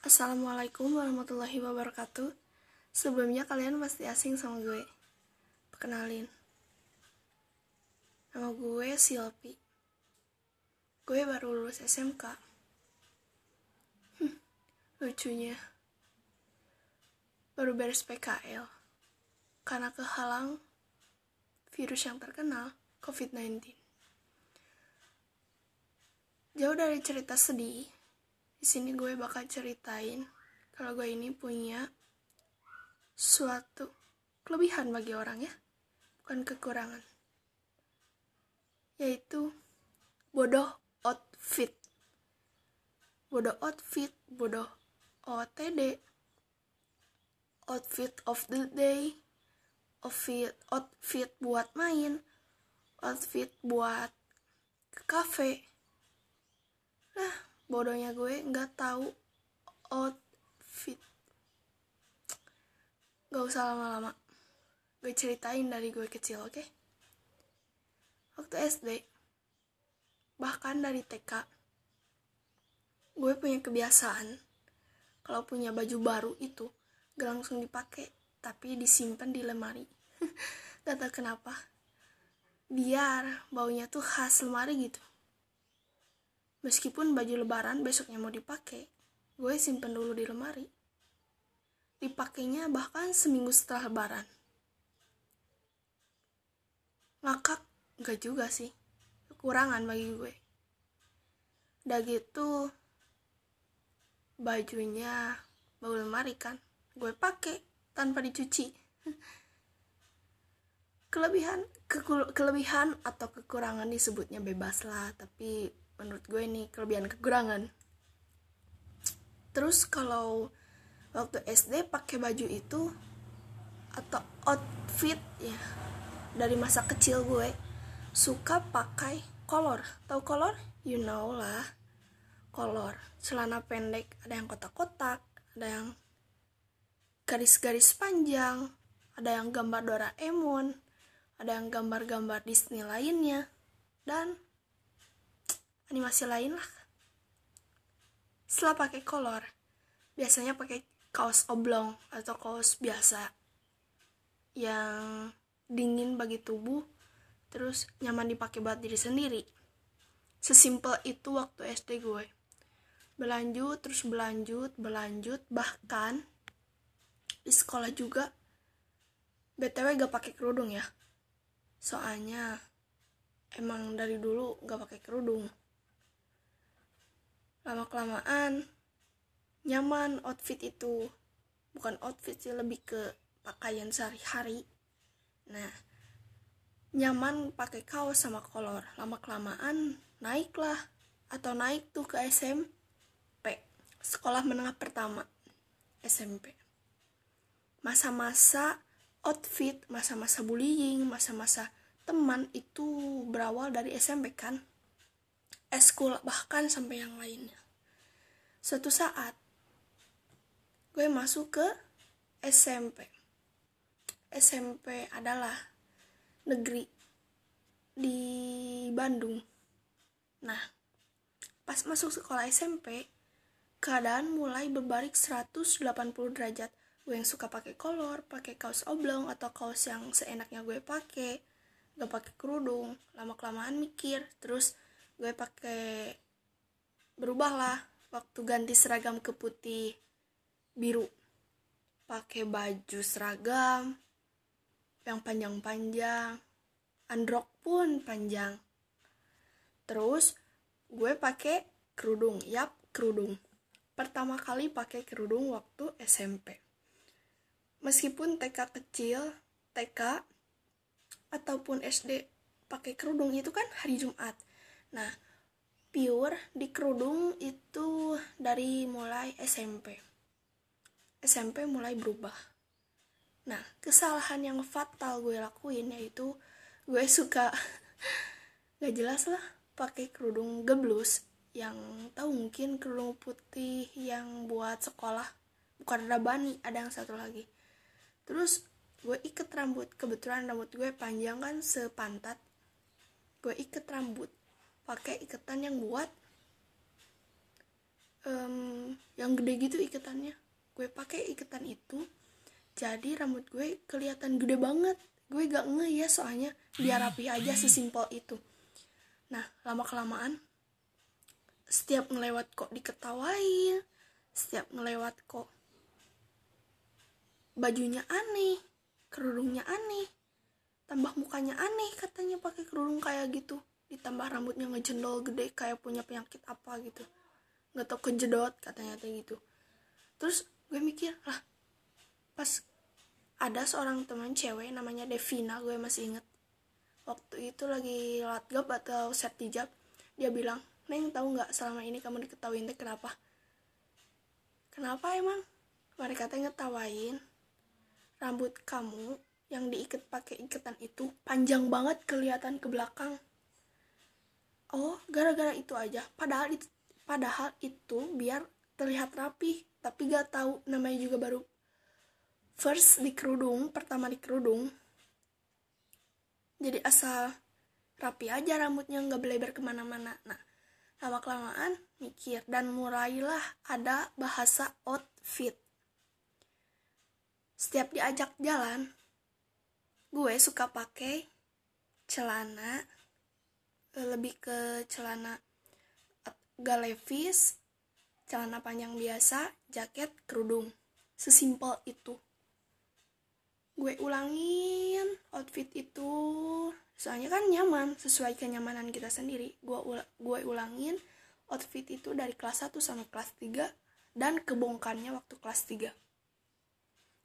Assalamualaikum warahmatullahi wabarakatuh. Sebelumnya kalian pasti asing sama gue. Perkenalin. Nama gue Silpi. Gue baru lulus SMK. Hmm, lucunya. Baru beres PKL. Karena kehalang virus yang terkenal COVID-19. Jauh dari cerita sedih, di sini gue bakal ceritain kalau gue ini punya suatu kelebihan bagi orang ya, bukan kekurangan. Yaitu bodoh outfit. Bodoh outfit, bodoh OTD. Outfit of the day. Outfit outfit buat main. Outfit buat ke cafe. Nah, bodohnya gue nggak tahu outfit gak usah lama-lama. Gue ceritain dari gue kecil oke? Okay? waktu SD bahkan dari TK gue punya kebiasaan kalau punya baju baru itu gak langsung dipakai tapi disimpan di lemari. Gak tau kenapa. Biar baunya tuh khas lemari gitu Meskipun baju lebaran besoknya mau dipakai, gue simpen dulu di lemari. Dipakainya bahkan seminggu setelah lebaran. Ngakak gak juga sih, kekurangan bagi gue. Udah gitu, bajunya bau lemari kan, gue pakai tanpa dicuci. kelebihan kelebihan atau kekurangan disebutnya bebas lah tapi menurut gue ini kelebihan kekurangan. Terus kalau waktu SD pakai baju itu atau outfit ya dari masa kecil gue suka pakai kolor. Tahu kolor? You know lah kolor. Celana pendek ada yang kotak-kotak ada yang garis-garis panjang ada yang gambar Doraemon ada yang gambar-gambar Disney lainnya dan animasi lain lah. Setelah pakai kolor biasanya pakai kaos oblong atau kaos biasa yang dingin bagi tubuh terus nyaman dipakai buat diri sendiri. Sesimpel itu waktu SD gue. Berlanjut terus berlanjut berlanjut bahkan di sekolah juga btw gak pakai kerudung ya. Soalnya emang dari dulu gak pakai kerudung lama kelamaan nyaman outfit itu. Bukan outfit sih lebih ke pakaian sehari-hari. Nah nyaman pakai kaos sama kolor. Lama kelamaan naiklah. Atau naik tuh ke SMP sekolah menengah pertama SMP masa-masa outfit, masa-masa bullying, masa-masa teman itu berawal dari SMP kan? Eskul bahkan sampai yang lainnya. Suatu saat gue masuk ke SMP. SMP adalah negeri di Bandung. Nah, pas masuk sekolah SMP, keadaan mulai berbalik 180 derajat gue yang suka pakai kolor pakai kaos oblong atau kaos yang seenaknya gue pakai gak pakai kerudung lama kelamaan mikir terus gue pakai berubah lah waktu ganti seragam ke putih biru. Pakai baju seragam yang panjang-panjang androk pun panjang. Terus gue pakai kerudung yap kerudung. Pertama kali pakai kerudung waktu SMP meskipun TK kecil, TK ataupun SD pakai kerudung itu kan hari Jumat. Nah, pure di kerudung itu dari mulai SMP. SMP mulai berubah. Nah, kesalahan yang fatal gue lakuin yaitu gue suka gak jelas lah pakai kerudung geblus yang tahu mungkin kerudung putih yang buat sekolah. Bukan ada bani ada yang satu lagi. Terus gue iket rambut. Kebetulan rambut gue panjang kan sepantat. Gue iket rambut pakai iketan yang buat um, yang gede gitu iketannya. Gue pakai iketan itu jadi rambut gue kelihatan gede banget. Gue gak nge ya soalnya biar rapi aja sesimpel itu. Nah lama kelamaan setiap ngelewat kok diketawain setiap ngelewat kok bajunya aneh kerudungnya aneh tambah mukanya aneh katanya pakai kerudung kayak gitu ditambah rambutnya ngejendol gede kayak punya penyakit apa gitu. Nggak tau kejedot katanya kayak gitu. Terus gue mikir lah pas ada seorang teman cewek namanya Devina gue masih inget. Waktu itu lagi latgab atau set hijab dia bilang neng tahu nggak selama ini kamu diketawain deh kenapa? Kenapa emang? Mereka teh ngetawain rambut kamu yang diikat pakai ikatan itu panjang banget kelihatan ke belakang oh gara-gara itu aja. Padahal itu padahal itu biar terlihat rapi tapi gak tahu. Namanya juga baru first di kerudung pertama di kerudung. Jadi asal rapi aja rambutnya nggak belebar ke mana-mana. Nah lama kelamaan mikir dan mulailah ada bahasa outfit. Setiap diajak jalan gue suka pakai celana lebih ke celana galevis celana panjang biasa jaket kerudung. Sesimpel itu. Gue ulangin outfit itu. Soalnya kan nyaman sesuai kenyamanan kita sendiri. Gue ul gue ulangin outfit itu dari kelas 1 sampai kelas 3 dan kebongkarnya waktu kelas 3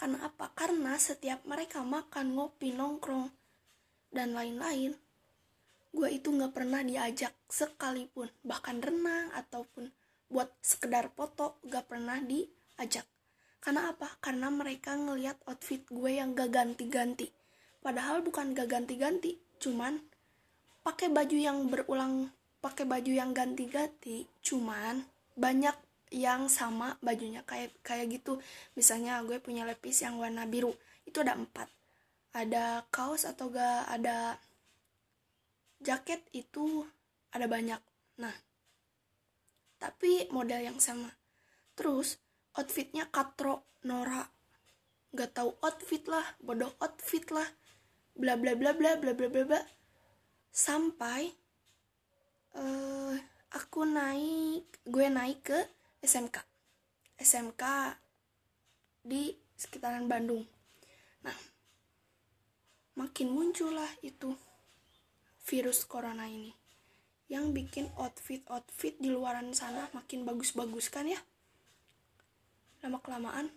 karena apa? Karena setiap mereka makan, ngopi, nongkrong, dan lain-lain, gue itu gak pernah diajak sekalipun. Bahkan renang ataupun buat sekedar foto gak pernah diajak. Karena apa? Karena mereka ngeliat outfit gue yang gak ganti-ganti. Padahal bukan gak ganti-ganti, cuman pakai baju yang berulang, pakai baju yang ganti-ganti, cuman banyak yang sama bajunya kayak kayak gitu misalnya gue punya lepis yang warna biru itu ada empat ada kaos atau gak ada jaket itu ada banyak. Nah tapi model yang sama. Terus outfitnya katro Nora gak tahu outfit lah bodoh outfit lah. Bla bla bla bla bla bla bla bla. Sampai uh, aku naik gue naik ke SMK SMK di sekitaran Bandung. Nah makin muncullah itu virus corona ini. Yang bikin outfit-outfit di luaran sana makin bagus-bagus kan ya? Lama kelamaan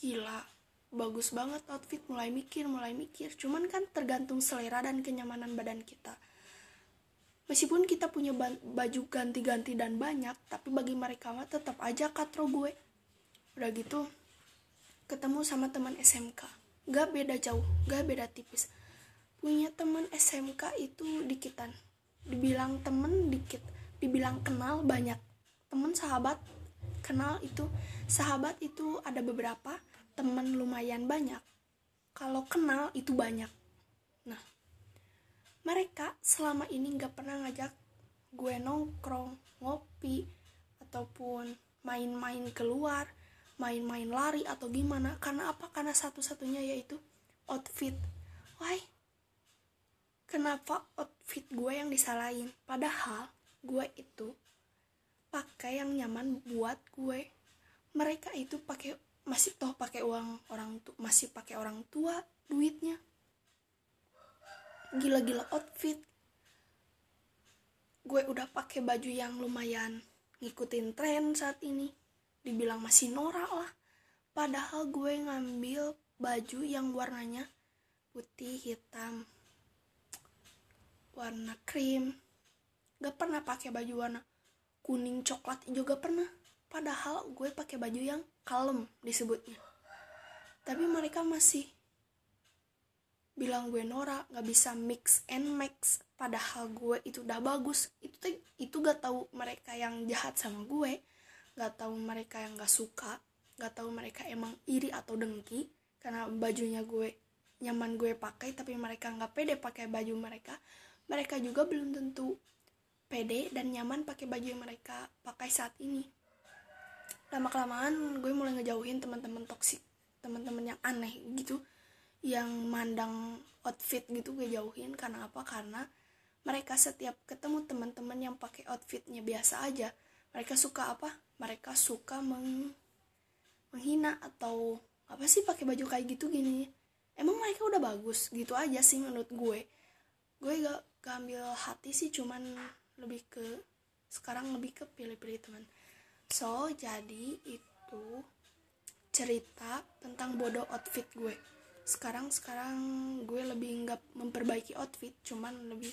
gila. Bagus banget outfit mulai mikir mulai mikir. Cuman kan tergantung selera dan kenyamanan badan kita. Meskipun kita punya baju ganti-ganti dan banyak tapi bagi mereka mah tetap aja katro gue. Udah gitu ketemu sama teman SMK gak beda jauh gak beda tipis punya teman SMK itu dikitan. Dibilang temen dikit dibilang kenal banyak. Temen sahabat kenal itu sahabat itu ada beberapa temen lumayan banyak. Kalau kenal itu banyak. Nah mereka selama ini nggak pernah ngajak gue nongkrong ngopi ataupun main-main keluar main-main lari atau gimana. Karena apa? Karena satu-satunya yaitu outfit. Why kenapa outfit gue yang disalahin? Padahal gue itu pakai yang nyaman buat gue mereka itu pakai masih toh pakai uang orang tuh masih pakai orang tua duitnya. Gila-gila outfit. Gue udah pakai baju yang lumayan ngikutin tren saat ini. Dibilang masih norak lah. Padahal gue ngambil baju yang warnanya putih hitam warna krim. Gak pernah pakai baju warna kuning coklat juga pernah. Padahal gue pakai baju yang kalem disebutnya. Tapi mereka masih bilang gue Nora nggak bisa mix and max padahal gue itu udah bagus. Itu itu gak tahu mereka yang jahat sama gue. Gak tahu mereka yang gak suka. Gak tahu mereka emang iri atau dengki. Karena bajunya gue nyaman gue pakai tapi mereka nggak pede pakai baju mereka mereka juga belum tentu pede dan nyaman pakai baju yang mereka pakai saat ini. Lama kelamaan gue mulai ngejauhin teman-teman toksik teman-teman yang aneh gitu yang mandang outfit gitu gue jauhin. Karena apa? Karena mereka setiap ketemu teman-teman yang pakai outfitnya biasa aja mereka suka apa? Mereka suka meng menghina atau apa sih pakai baju kayak gitu gini. Emang mereka udah bagus gitu aja sih menurut gue. Gue gak, gak ambil hati sih cuman lebih ke sekarang lebih ke pilih-pilih teman. So jadi itu cerita tentang bodoh outfit gue. Sekarang sekarang gue lebih nggak memperbaiki outfit cuman lebih